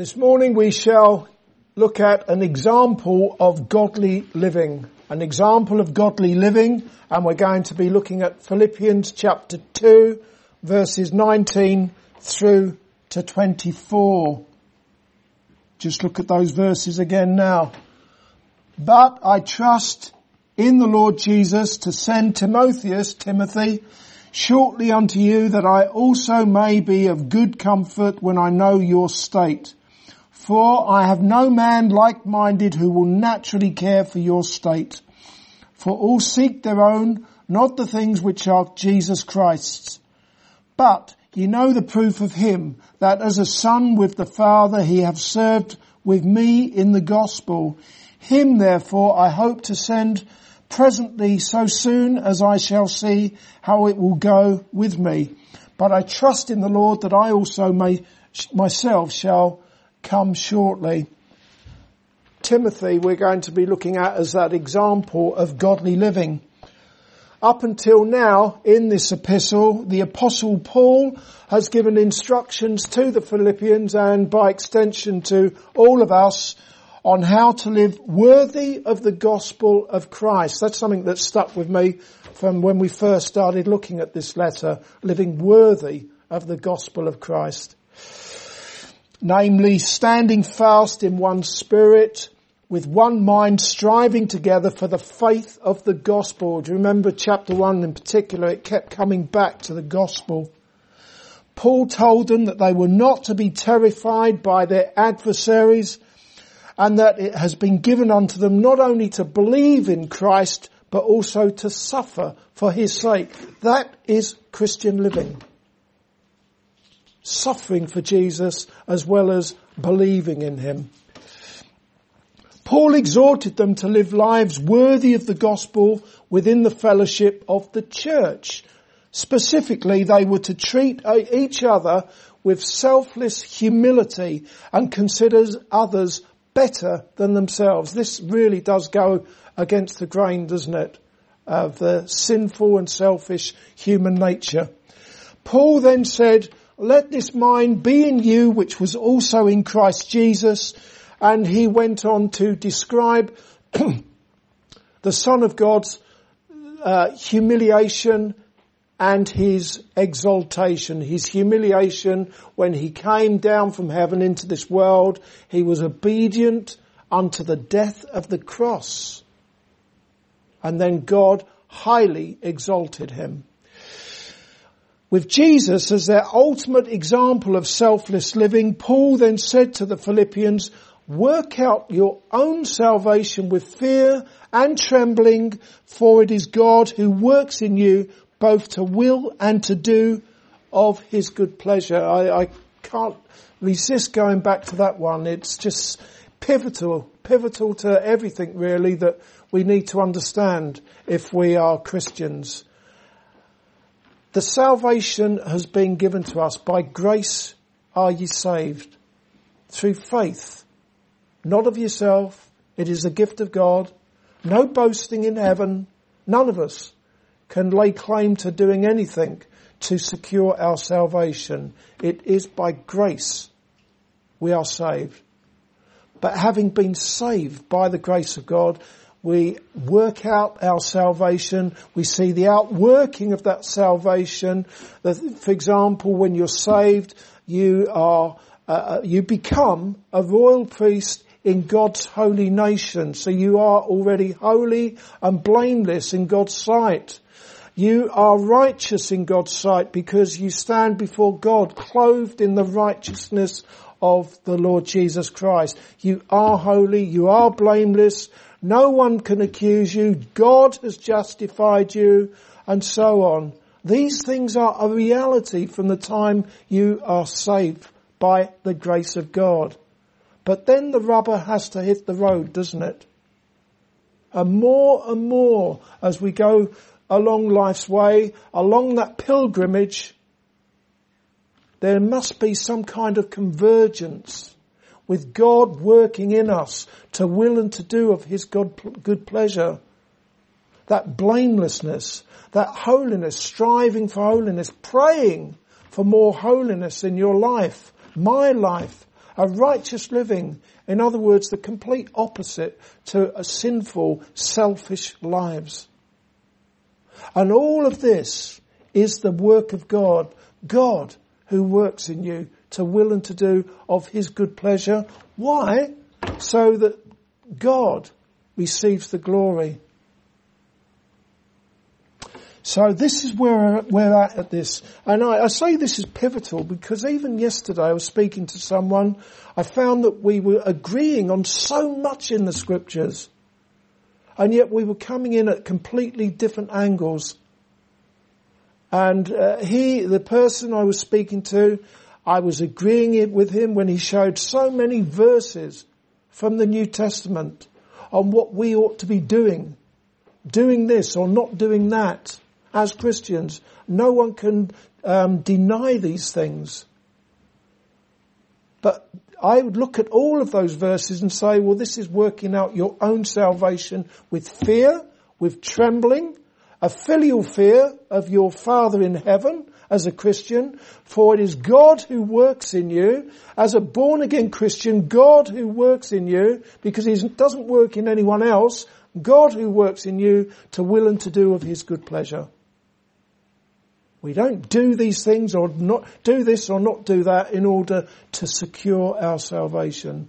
This morning we shall look at an example of godly living. An example of godly living and we're going to be looking at Philippians chapter 2 verses 19 through to 24. Just look at those verses again now. But I trust in the Lord Jesus to send Timotheus, Timothy, shortly unto you that I also may be of good comfort when I know your state for I have no man like-minded who will naturally care for your state. For all seek their own, not the things which are Jesus Christ's. But ye know the proof of him, that as a son with the Father he hath served with me in the gospel. Him therefore I hope to send presently so soon as I shall see how it will go with me. But I trust in the Lord that I also may myself shall come shortly. Timothy we're going to be looking at as that example of godly living. Up until now in this epistle, the apostle Paul has given instructions to the Philippians and by extension to all of us on how to live worthy of the gospel of Christ. That's something that stuck with me from when we first started looking at this letter, living worthy of the gospel of Christ namely standing fast in one spirit, with one mind striving together for the faith of the gospel. Do you remember chapter one in particular? It kept coming back to the gospel. Paul told them that they were not to be terrified by their adversaries and that it has been given unto them not only to believe in Christ, but also to suffer for his sake. That is Christian living suffering for Jesus as well as believing in him. Paul exhorted them to live lives worthy of the gospel within the fellowship of the church. Specifically, they were to treat each other with selfless humility and consider others better than themselves. This really does go against the grain, doesn't it, of the sinful and selfish human nature. Paul then said, let this mind be in you which was also in Christ Jesus. And he went on to describe the Son of God's uh, humiliation and his exaltation, his humiliation when he came down from heaven into this world, he was obedient unto the death of the cross. And then God highly exalted him. With Jesus as their ultimate example of selfless living, Paul then said to the Philippians, work out your own salvation with fear and trembling, for it is God who works in you both to will and to do of his good pleasure. I, I can't resist going back to that one. It's just pivotal, pivotal to everything really that we need to understand if we are Christians. The salvation has been given to us by grace are ye saved through faith, not of yourself. It is a gift of God. No boasting in heaven. None of us can lay claim to doing anything to secure our salvation. It is by grace we are saved. But having been saved by the grace of God, we work out our salvation. We see the outworking of that salvation. For example, when you're saved, you are, uh, uh, you become a royal priest in God's holy nation. So you are already holy and blameless in God's sight. You are righteous in God's sight because you stand before God clothed in the righteousness of the Lord Jesus Christ. You are holy, you are blameless, no one can accuse you. God has justified you and so on. These things are a reality from the time you are saved by the grace of God. But then the rubber has to hit the road, doesn't it? And more and more as we go along life's way, along that pilgrimage, there must be some kind of convergence with God working in us to will and to do of His God, good pleasure. That blamelessness, that holiness, striving for holiness, praying for more holiness in your life, my life, A righteous living. In other words, the complete opposite to a sinful, selfish lives. And all of this is the work of God. God who works in you to will and to do of his good pleasure. Why? So that God receives the glory. So this is where we're at at this. And I, I, say this is pivotal because even yesterday I was speaking to someone, I found that we were agreeing on so much in the scriptures. And yet we were coming in at completely different angles. And uh, he, the person I was speaking to, I was agreeing it with him when he showed so many verses from the New Testament on what we ought to be doing. Doing this or not doing that as Christians. No one can um, deny these things. But I would look at all of those verses and say, well, this is working out your own salvation with fear, with trembling, a filial fear of your Father in heaven as a Christian, for it is God who works in you. As a born again Christian, God who works in you, because He doesn't work in anyone else, God who works in you to will and to do of His good pleasure. We don't do these things or not do this or not do that in order to secure our salvation.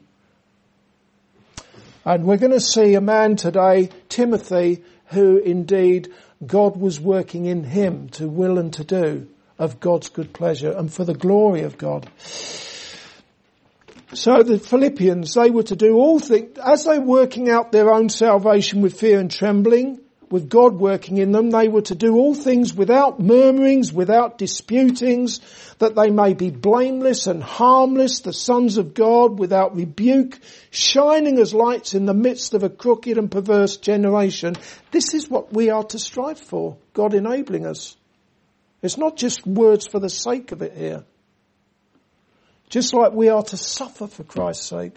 And we're going to see a man today, Timothy, who indeed God was working in him to will and to do of God's good pleasure and for the glory of God. So the Philippians, they were to do all things, as they were working out their own salvation with fear and trembling, with God working in them, they were to do all things without murmurings, without disputings, that they may be blameless and harmless, the sons of God without rebuke, shining as lights in the midst of a crooked and perverse generation. This is what we are to strive for, God enabling us. It's not just words for the sake of it here. Just like we are to suffer for Christ's sake.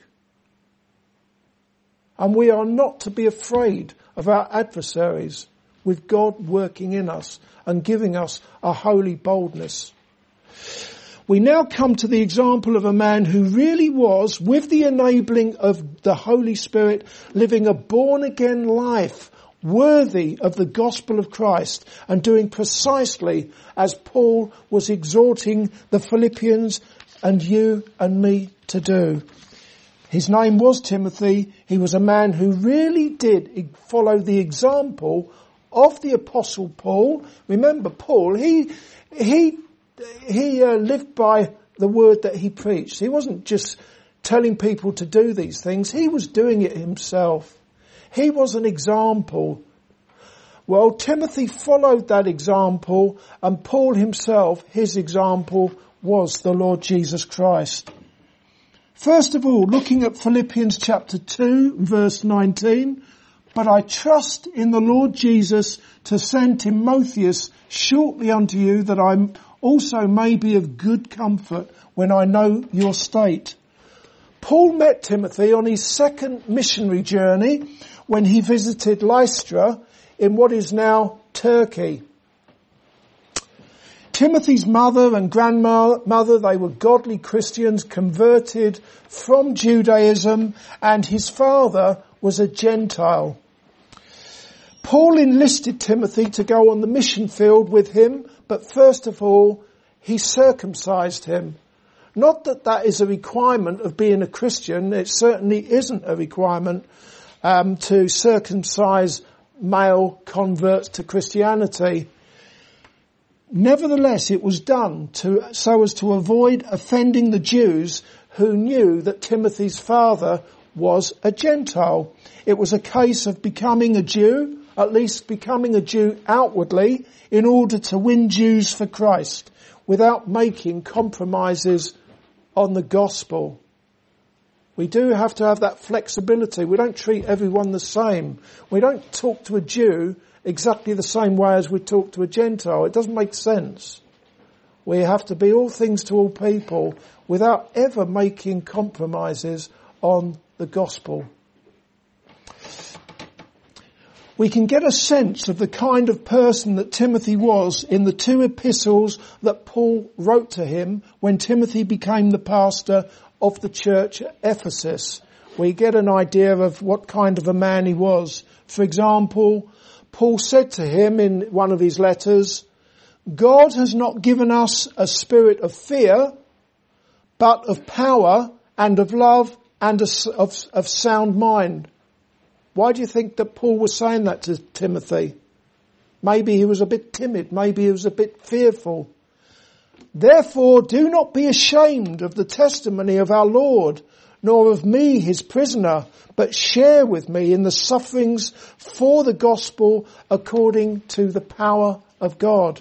And we are not to be afraid of our adversaries with God working in us and giving us a holy boldness. We now come to the example of a man who really was, with the enabling of the Holy Spirit, living a born again life worthy of the gospel of Christ and doing precisely as Paul was exhorting the Philippians and you and me to do. His name was Timothy. He was a man who really did follow the example of the apostle Paul. Remember Paul, he, he, he uh, lived by the word that he preached. He wasn't just telling people to do these things. He was doing it himself. He was an example. Well, Timothy followed that example and Paul himself, his example was the Lord Jesus Christ. First of all, looking at Philippians chapter 2 verse 19, but I trust in the Lord Jesus to send Timotheus shortly unto you that I also may be of good comfort when I know your state. Paul met Timothy on his second missionary journey when he visited Lystra in what is now Turkey. Timothy's mother and grandmother, they were godly Christians converted from Judaism and his father was a Gentile. Paul enlisted Timothy to go on the mission field with him, but first of all, he circumcised him. Not that that is a requirement of being a Christian, it certainly isn't a requirement um, to circumcise male converts to Christianity. Nevertheless, it was done to, so as to avoid offending the Jews who knew that Timothy's father was a Gentile. It was a case of becoming a Jew, at least becoming a Jew outwardly, in order to win Jews for Christ, without making compromises on the gospel. We do have to have that flexibility. We don't treat everyone the same. We don't talk to a Jew exactly the same way as we talk to a Gentile. It doesn't make sense. We have to be all things to all people without ever making compromises on the gospel. We can get a sense of the kind of person that Timothy was in the two epistles that Paul wrote to him when Timothy became the pastor of the church at Ephesus. We get an idea of what kind of a man he was. For example, Paul said to him in one of his letters, God has not given us a spirit of fear, but of power and of love and of, of sound mind. Why do you think that Paul was saying that to Timothy? Maybe he was a bit timid. Maybe he was a bit fearful. Therefore do not be ashamed of the testimony of our Lord, nor of me, his prisoner, but share with me in the sufferings for the gospel according to the power of God.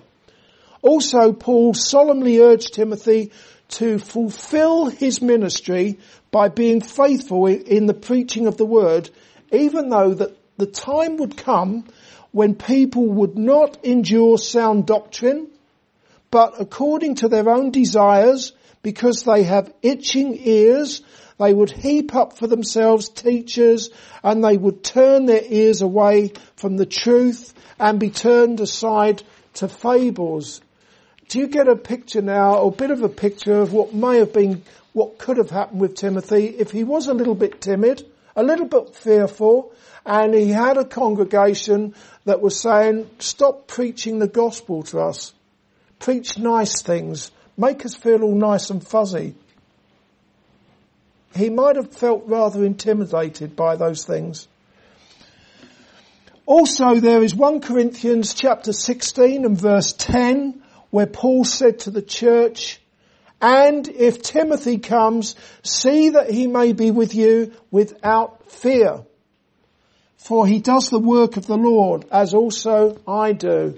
Also, Paul solemnly urged Timothy to fulfill his ministry by being faithful in the preaching of the word, even though that the time would come when people would not endure sound doctrine, but according to their own desires, because they have itching ears, they would heap up for themselves teachers and they would turn their ears away from the truth and be turned aside to fables. Do you get a picture now, or a bit of a picture of what may have been, what could have happened with Timothy if he was a little bit timid, a little bit fearful, and he had a congregation that was saying, stop preaching the gospel to us. Preach nice things. Make us feel all nice and fuzzy. He might have felt rather intimidated by those things. Also there is 1 Corinthians chapter 16 and verse 10 where Paul said to the church, and if Timothy comes, see that he may be with you without fear for he does the work of the Lord, as also I do.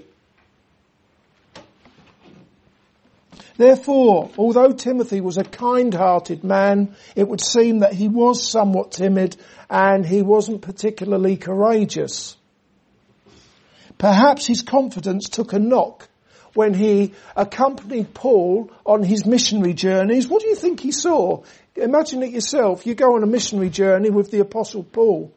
Therefore, although Timothy was a kind-hearted man, it would seem that he was somewhat timid and he wasn't particularly courageous. Perhaps his confidence took a knock when he accompanied Paul on his missionary journeys. What do you think he saw? Imagine it yourself. You go on a missionary journey with the apostle Paul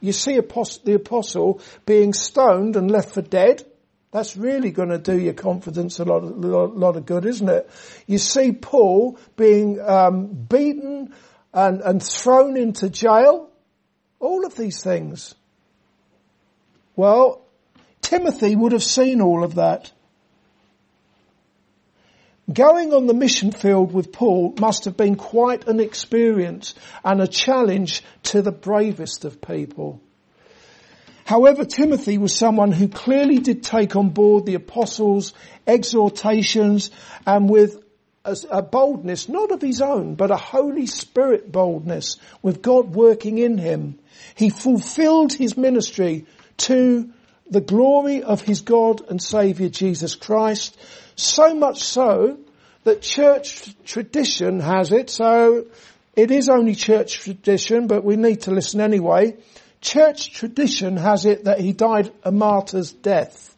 you see the apostle being stoned and left for dead. That's really going to do your confidence a lot, of, lot of good, isn't it? You see Paul being um, beaten and, and thrown into jail. All of these things. Well, Timothy would have seen all of that. Going on the mission field with Paul must have been quite an experience and a challenge to the bravest of people. However, Timothy was someone who clearly did take on board the apostles' exhortations and with a, boldness, not of his own, but a Holy Spirit boldness with God working in him. He fulfilled his ministry to the glory of his God and Saviour Jesus Christ so much so that church tradition has it, so it is only church tradition, but we need to listen anyway. Church tradition has it that he died a martyr's death.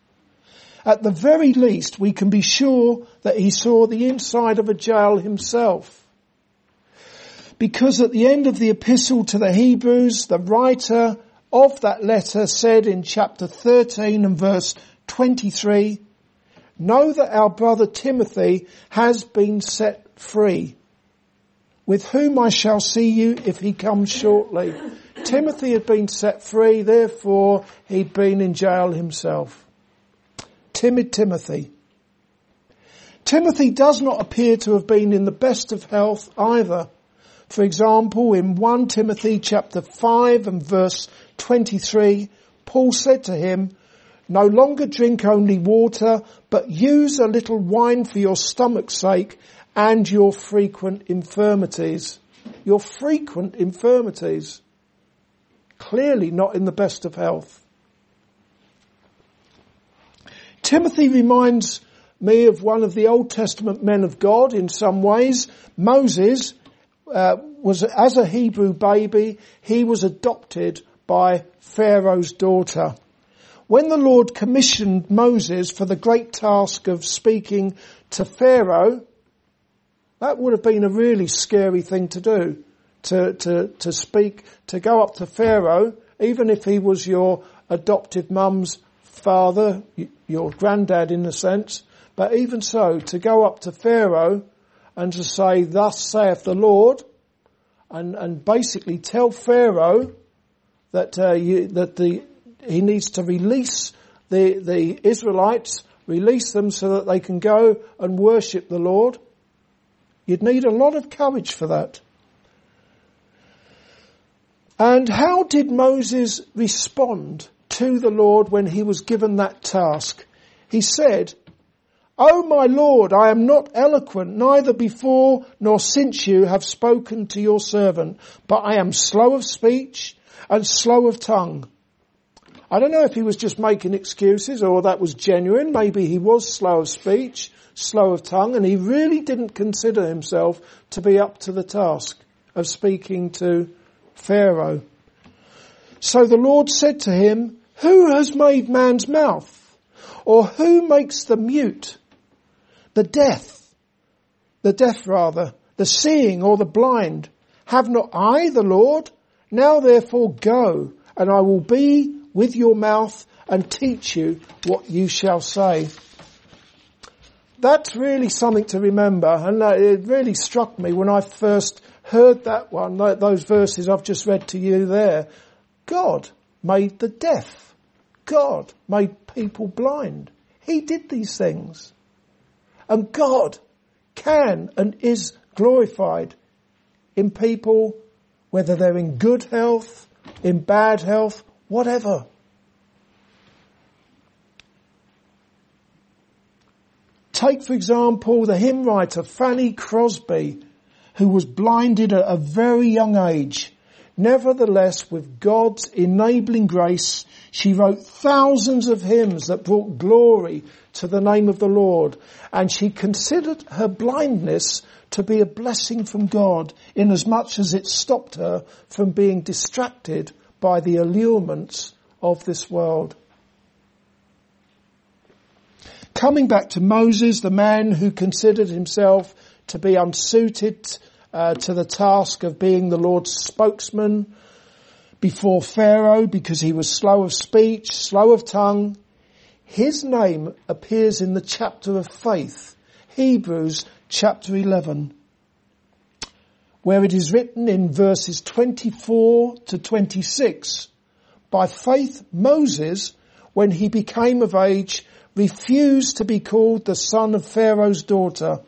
At the very least, we can be sure that he saw the inside of a jail himself. Because at the end of the epistle to the Hebrews, the writer of that letter said in chapter 13 and verse 23, Know that our brother Timothy has been set free, with whom I shall see you if he comes shortly. Timothy had been set free, therefore he'd been in jail himself. Timid Timothy. Timothy does not appear to have been in the best of health either. For example, in 1 Timothy chapter 5 and verse 23, Paul said to him, no longer drink only water, but use a little wine for your stomach's sake and your frequent infirmities. Your frequent infirmities. Clearly not in the best of health. Timothy reminds me of one of the Old Testament men of God in some ways. Moses uh, was, as a Hebrew baby, he was adopted by Pharaoh's daughter. When the Lord commissioned Moses for the great task of speaking to Pharaoh, that would have been a really scary thing to do. To, to, to speak, to go up to Pharaoh, even if he was your adoptive mum's father, your granddad in a sense, but even so, to go up to Pharaoh and to say, thus saith the Lord, and, and basically tell Pharaoh that, uh, you, that the, he needs to release the, the Israelites, release them so that they can go and worship the Lord. You'd need a lot of courage for that. And how did Moses respond to the Lord when he was given that task? He said, Oh my Lord, I am not eloquent, neither before nor since you have spoken to your servant, but I am slow of speech and slow of tongue. I don't know if he was just making excuses or that was genuine. Maybe he was slow of speech, slow of tongue, and he really didn't consider himself to be up to the task of speaking to Pharaoh. So the Lord said to him, who has made man's mouth? Or who makes the mute? The deaf, the deaf rather, the seeing or the blind? Have not I the Lord? Now therefore go and I will be with your mouth and teach you what you shall say. That's really something to remember and uh, it really struck me when I first heard that one, those verses I've just read to you there. God made the deaf. God made people blind. He did these things. And God can and is glorified in people, whether they're in good health, in bad health, whatever. Take, for example, the hymn writer Fanny Crosby, who was blinded at a very young age. Nevertheless, with God's enabling grace, she wrote thousands of hymns that brought glory to the name of the Lord. And she considered her blindness to be a blessing from God inasmuch as it stopped her from being distracted by the allurements of this world. Coming back to Moses, the man who considered himself to be unsuited uh, to the task of being the Lord's spokesman before Pharaoh because he was slow of speech, slow of tongue. His name appears in the chapter of faith, Hebrews chapter 11, where it is written in verses 24 to 26, by faith Moses, when he became of age, refused to be called the son of Pharaoh's daughter,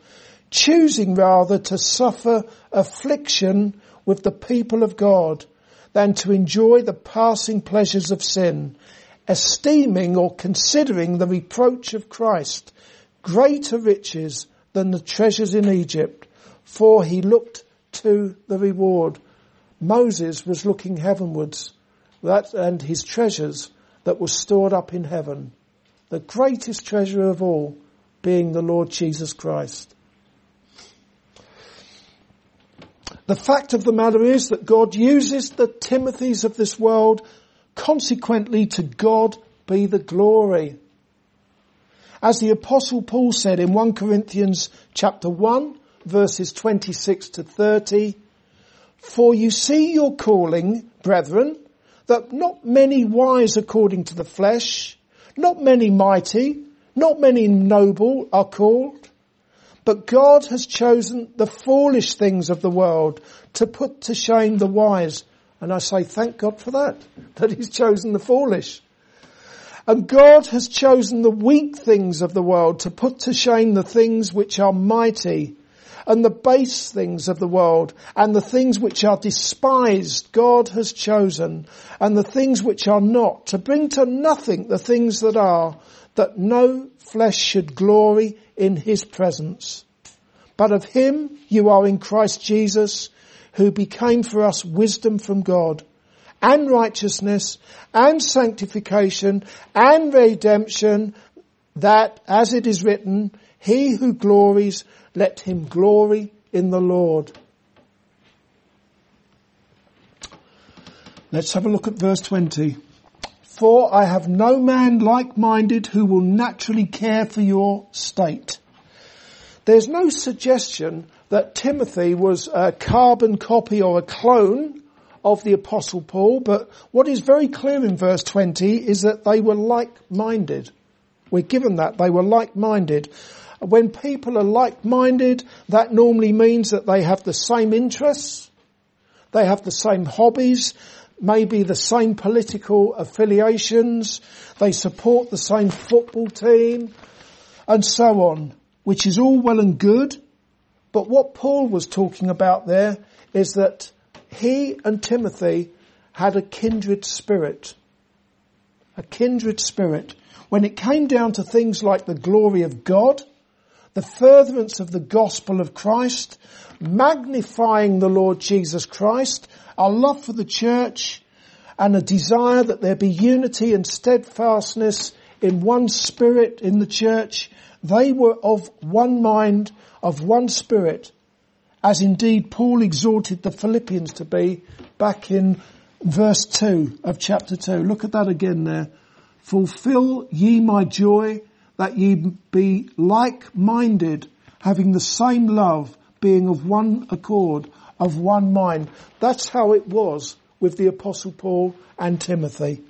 choosing rather to suffer affliction with the people of God than to enjoy the passing pleasures of sin, esteeming or considering the reproach of Christ greater riches than the treasures in Egypt, for he looked to the reward. Moses was looking heavenwards, that and his treasures that were stored up in heaven. The greatest treasure of all being the Lord Jesus Christ. The fact of the matter is that God uses the Timothys of this world, consequently to God be the glory. As the apostle Paul said in 1 Corinthians chapter 1 verses 26 to 30, for you see your calling, brethren, that not many wise according to the flesh, not many mighty, not many noble are called, but God has chosen the foolish things of the world to put to shame the wise. And I say thank God for that, that he's chosen the foolish. And God has chosen the weak things of the world to put to shame the things which are mighty and the base things of the world and the things which are despised God has chosen and the things which are not to bring to nothing the things that are that no flesh should glory in his presence. But of him you are in Christ Jesus, who became for us wisdom from God, and righteousness, and sanctification, and redemption, that, as it is written, he who glories, let him glory in the Lord. Let's have a look at verse 20. For I have no man like-minded who will naturally care for your state. There's no suggestion that Timothy was a carbon copy or a clone of the apostle Paul, but what is very clear in verse 20 is that they were like-minded. We're given that. They were like-minded. When people are like-minded, that normally means that they have the same interests, They have the same hobbies, maybe the same political affiliations. They support the same football team and so on, which is all well and good. But what Paul was talking about there is that he and Timothy had a kindred spirit. A kindred spirit. When it came down to things like the glory of God, the furtherance of the gospel of Christ, magnifying the Lord Jesus Christ, our love for the church, and a desire that there be unity and steadfastness in one spirit in the church, they were of one mind, of one spirit, as indeed Paul exhorted the Philippians to be back in verse 2 of chapter 2. Look at that again there. Fulfill ye my joy that ye be like-minded, having the same love, being of one accord, of one mind. That's how it was with the apostle Paul and Timothy.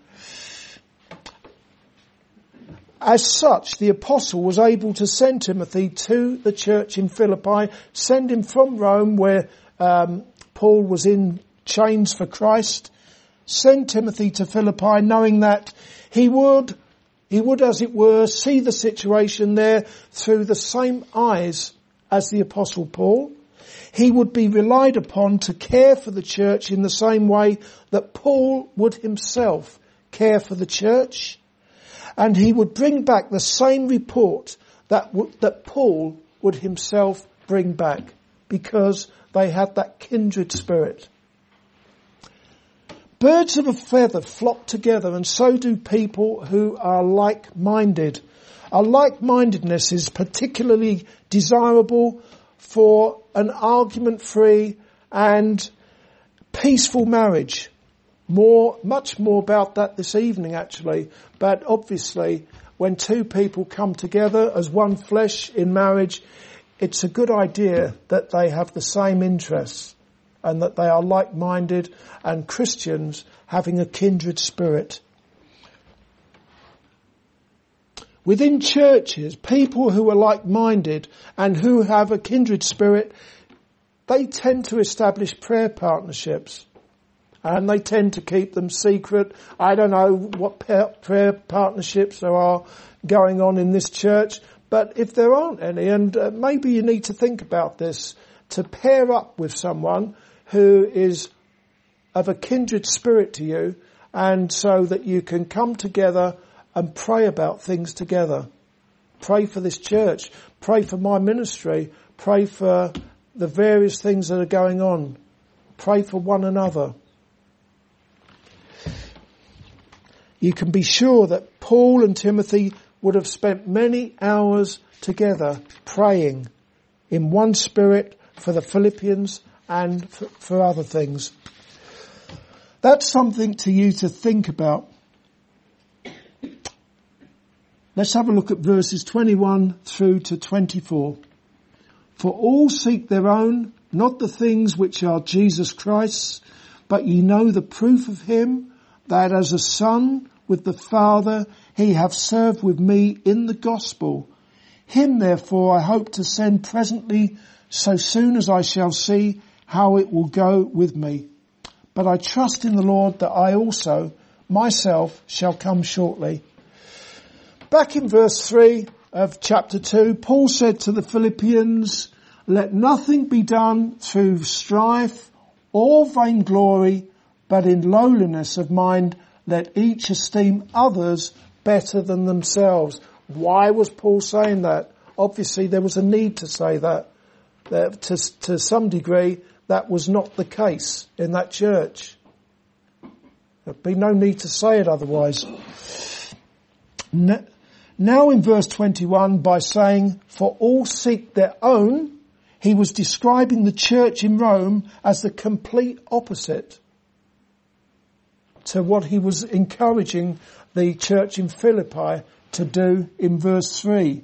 As such, the apostle was able to send Timothy to the church in Philippi, send him from Rome where um, Paul was in chains for Christ, send Timothy to Philippi knowing that he would, he would as it were, see the situation there through the same eyes as the apostle Paul. He would be relied upon to care for the church in the same way that Paul would himself care for the church. And he would bring back the same report that, that Paul would himself bring back because they had that kindred spirit. Birds of a feather flock together and so do people who are like-minded. A like-mindedness is particularly desirable for an argument-free and peaceful marriage. More, much more about that this evening actually, but obviously when two people come together as one flesh in marriage, it's a good idea that they have the same interests and that they are like-minded and Christians having a kindred spirit. Within churches, people who are like-minded and who have a kindred spirit, they tend to establish prayer partnerships. And they tend to keep them secret. I don't know what prayer partnerships there are going on in this church, but if there aren't any, and uh, maybe you need to think about this, to pair up with someone who is of a kindred spirit to you, and so that you can come together and pray about things together. Pray for this church. Pray for my ministry. Pray for the various things that are going on. Pray for one another. You can be sure that Paul and Timothy would have spent many hours together praying in one spirit for the Philippians and for, for other things. That's something to you to think about. Let's have a look at verses 21 through to 24. For all seek their own, not the things which are Jesus Christ's, but ye know the proof of him, that as a son with the Father, he hath served with me in the gospel. Him therefore I hope to send presently so soon as I shall see how it will go with me. But I trust in the Lord that I also myself shall come shortly. Back in verse 3 of chapter 2, Paul said to the Philippians, let nothing be done through strife or vainglory, but in lowliness of mind let each esteem others better than themselves. Why was Paul saying that? Obviously there was a need to say that. that to, to some degree, that was not the case in that church. There'd be no need to say it otherwise. Now in verse 21 by saying, for all seek their own, he was describing the church in Rome as the complete opposite to what he was encouraging the church in Philippi to do in verse 3.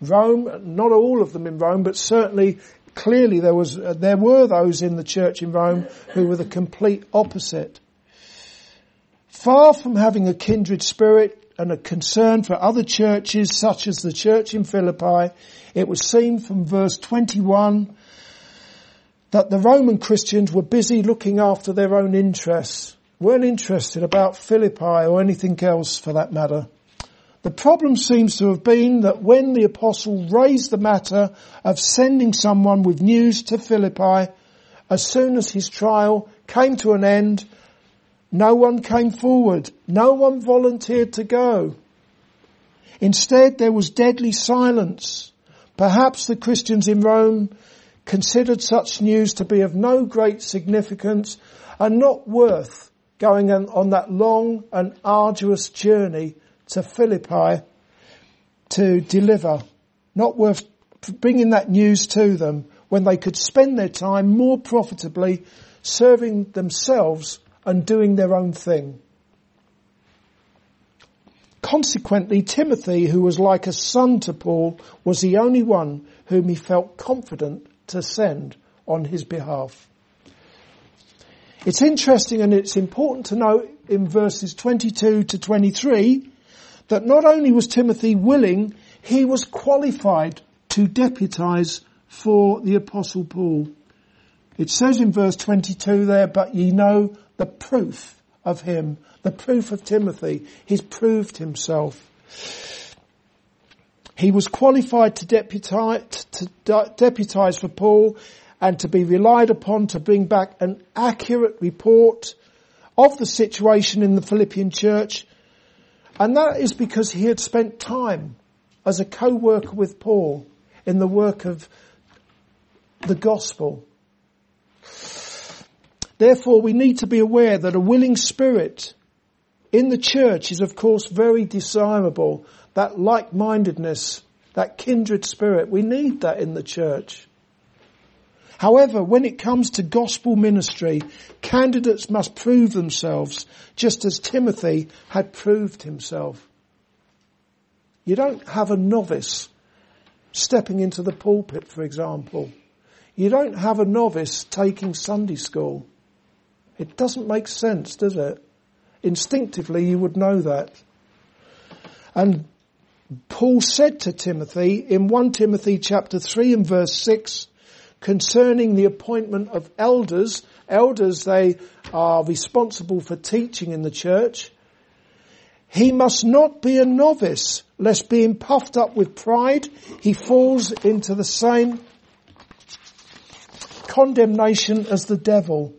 Rome, not all of them in Rome, but certainly clearly there was, uh, there were those in the church in Rome who were the complete opposite. Far from having a kindred spirit, and a concern for other churches such as the church in Philippi, it was seen from verse 21 that the Roman Christians were busy looking after their own interests, weren't interested about Philippi or anything else for that matter. The problem seems to have been that when the apostle raised the matter of sending someone with news to Philippi, as soon as his trial came to an end, no one came forward. No one volunteered to go. Instead, there was deadly silence. Perhaps the Christians in Rome considered such news to be of no great significance and not worth going on that long and arduous journey to Philippi to deliver. Not worth bringing that news to them when they could spend their time more profitably serving themselves and doing their own thing. Consequently, Timothy, who was like a son to Paul, was the only one whom he felt confident to send on his behalf. It's interesting and it's important to note in verses 22 to 23 that not only was Timothy willing, he was qualified to deputize for the apostle Paul. It says in verse 22 there, but ye know the proof of him, the proof of Timothy. He's proved himself. He was qualified to deputize, to deputize for Paul and to be relied upon to bring back an accurate report of the situation in the Philippian church and that is because he had spent time as a co-worker with Paul in the work of the gospel. Therefore, we need to be aware that a willing spirit in the church is of course very desirable. That like-mindedness, that kindred spirit, we need that in the church. However, when it comes to gospel ministry, candidates must prove themselves just as Timothy had proved himself. You don't have a novice stepping into the pulpit, for example. You don't have a novice taking Sunday school. It doesn't make sense, does it? Instinctively you would know that. And Paul said to Timothy in 1 Timothy chapter 3 and verse 6, concerning the appointment of elders. Elders, they are responsible for teaching in the church. He must not be a novice, lest being puffed up with pride, he falls into the same condemnation as the devil.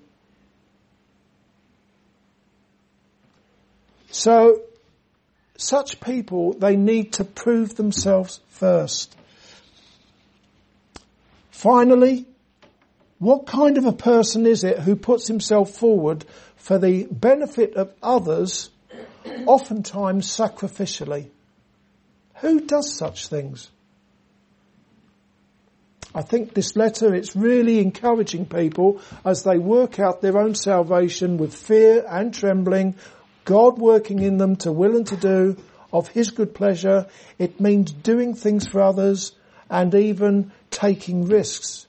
So, such people, they need to prove themselves first. Finally, what kind of a person is it who puts himself forward for the benefit of others, oftentimes sacrificially? Who does such things? I think this letter, it's really encouraging people as they work out their own salvation with fear and trembling, God working in them to will and to do of His good pleasure. It means doing things for others and even taking risks.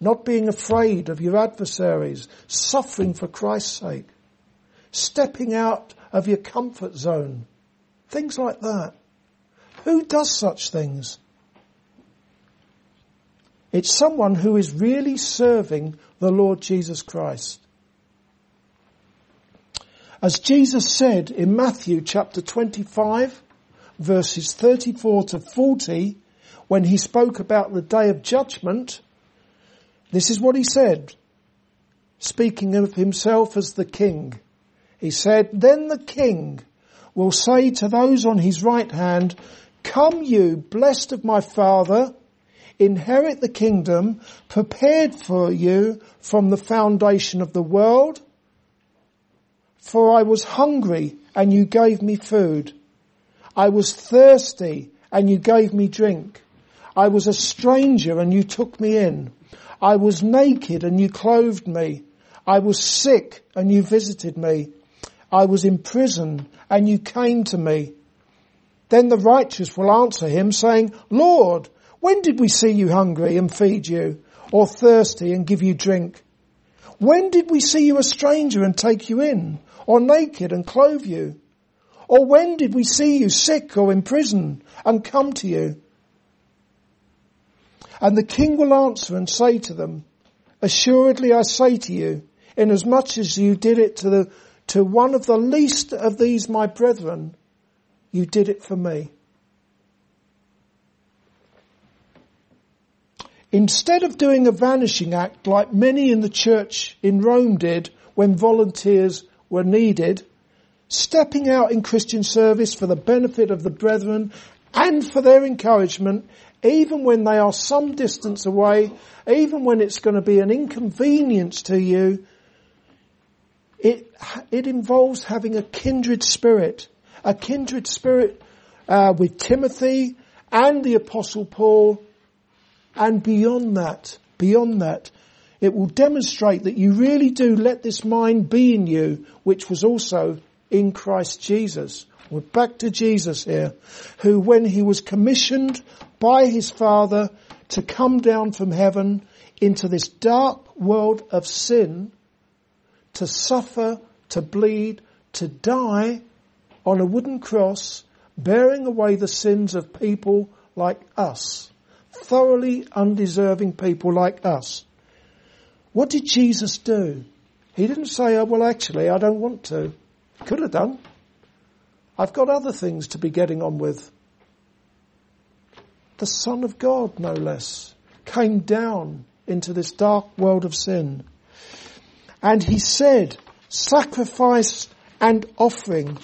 Not being afraid of your adversaries, suffering for Christ's sake, stepping out of your comfort zone, things like that. Who does such things? It's someone who is really serving the Lord Jesus Christ. As Jesus said in Matthew chapter 25 verses 34 to 40, when he spoke about the day of judgment, this is what he said, speaking of himself as the king. He said, then the king will say to those on his right hand, come you blessed of my father, inherit the kingdom prepared for you from the foundation of the world. For I was hungry and you gave me food. I was thirsty and you gave me drink. I was a stranger and you took me in. I was naked and you clothed me. I was sick and you visited me. I was in prison and you came to me. Then the righteous will answer him saying, Lord, when did we see you hungry and feed you or thirsty and give you drink? When did we see you a stranger and take you in or naked and clothe you? Or when did we see you sick or in prison and come to you? And the king will answer and say to them, Assuredly I say to you, inasmuch as you did it to the, to one of the least of these my brethren, you did it for me. Instead of doing a vanishing act like many in the church in Rome did when volunteers were needed, stepping out in Christian service for the benefit of the brethren and for their encouragement, even when they are some distance away, even when it's going to be an inconvenience to you, it, it involves having a kindred spirit, a kindred spirit uh, with Timothy and the apostle Paul and beyond that, beyond that, it will demonstrate that you really do let this mind be in you, which was also in Christ Jesus. We're back to Jesus here, who when he was commissioned by his Father to come down from heaven into this dark world of sin, to suffer, to bleed, to die on a wooden cross, bearing away the sins of people like us thoroughly undeserving people like us. What did Jesus do? He didn't say, oh, well actually I don't want to. Could have done. I've got other things to be getting on with. The Son of God, no less, came down into this dark world of sin. And he said, sacrifice and offering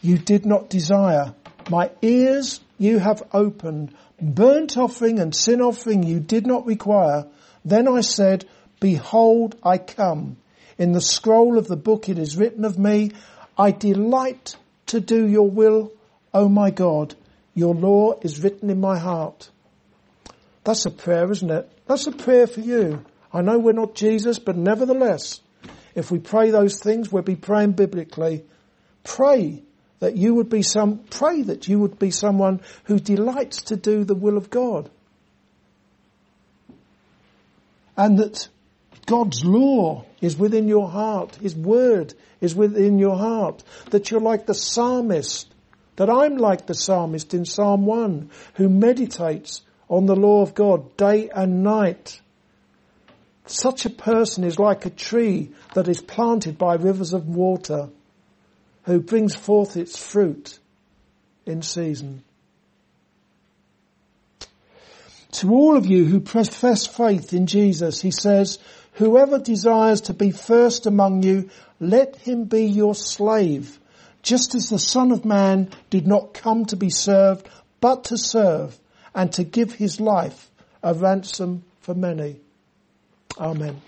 you did not desire, my ears you have opened. Burnt offering and sin offering you did not require. Then I said, behold, I come. In the scroll of the book it is written of me, I delight to do your will, O my God. Your law is written in my heart. That's a prayer, isn't it? That's a prayer for you. I know we're not Jesus, but nevertheless, if we pray those things, we'll be praying biblically. Pray that you would be some, pray that you would be someone who delights to do the will of God. And that God's law is within your heart. His word is within your heart. That you're like the psalmist. That I'm like the psalmist in Psalm 1 who meditates on the law of God day and night. Such a person is like a tree that is planted by rivers of water who brings forth its fruit in season. To all of you who profess faith in Jesus, he says, whoever desires to be first among you, let him be your slave, just as the Son of Man did not come to be served, but to serve and to give his life a ransom for many. Amen.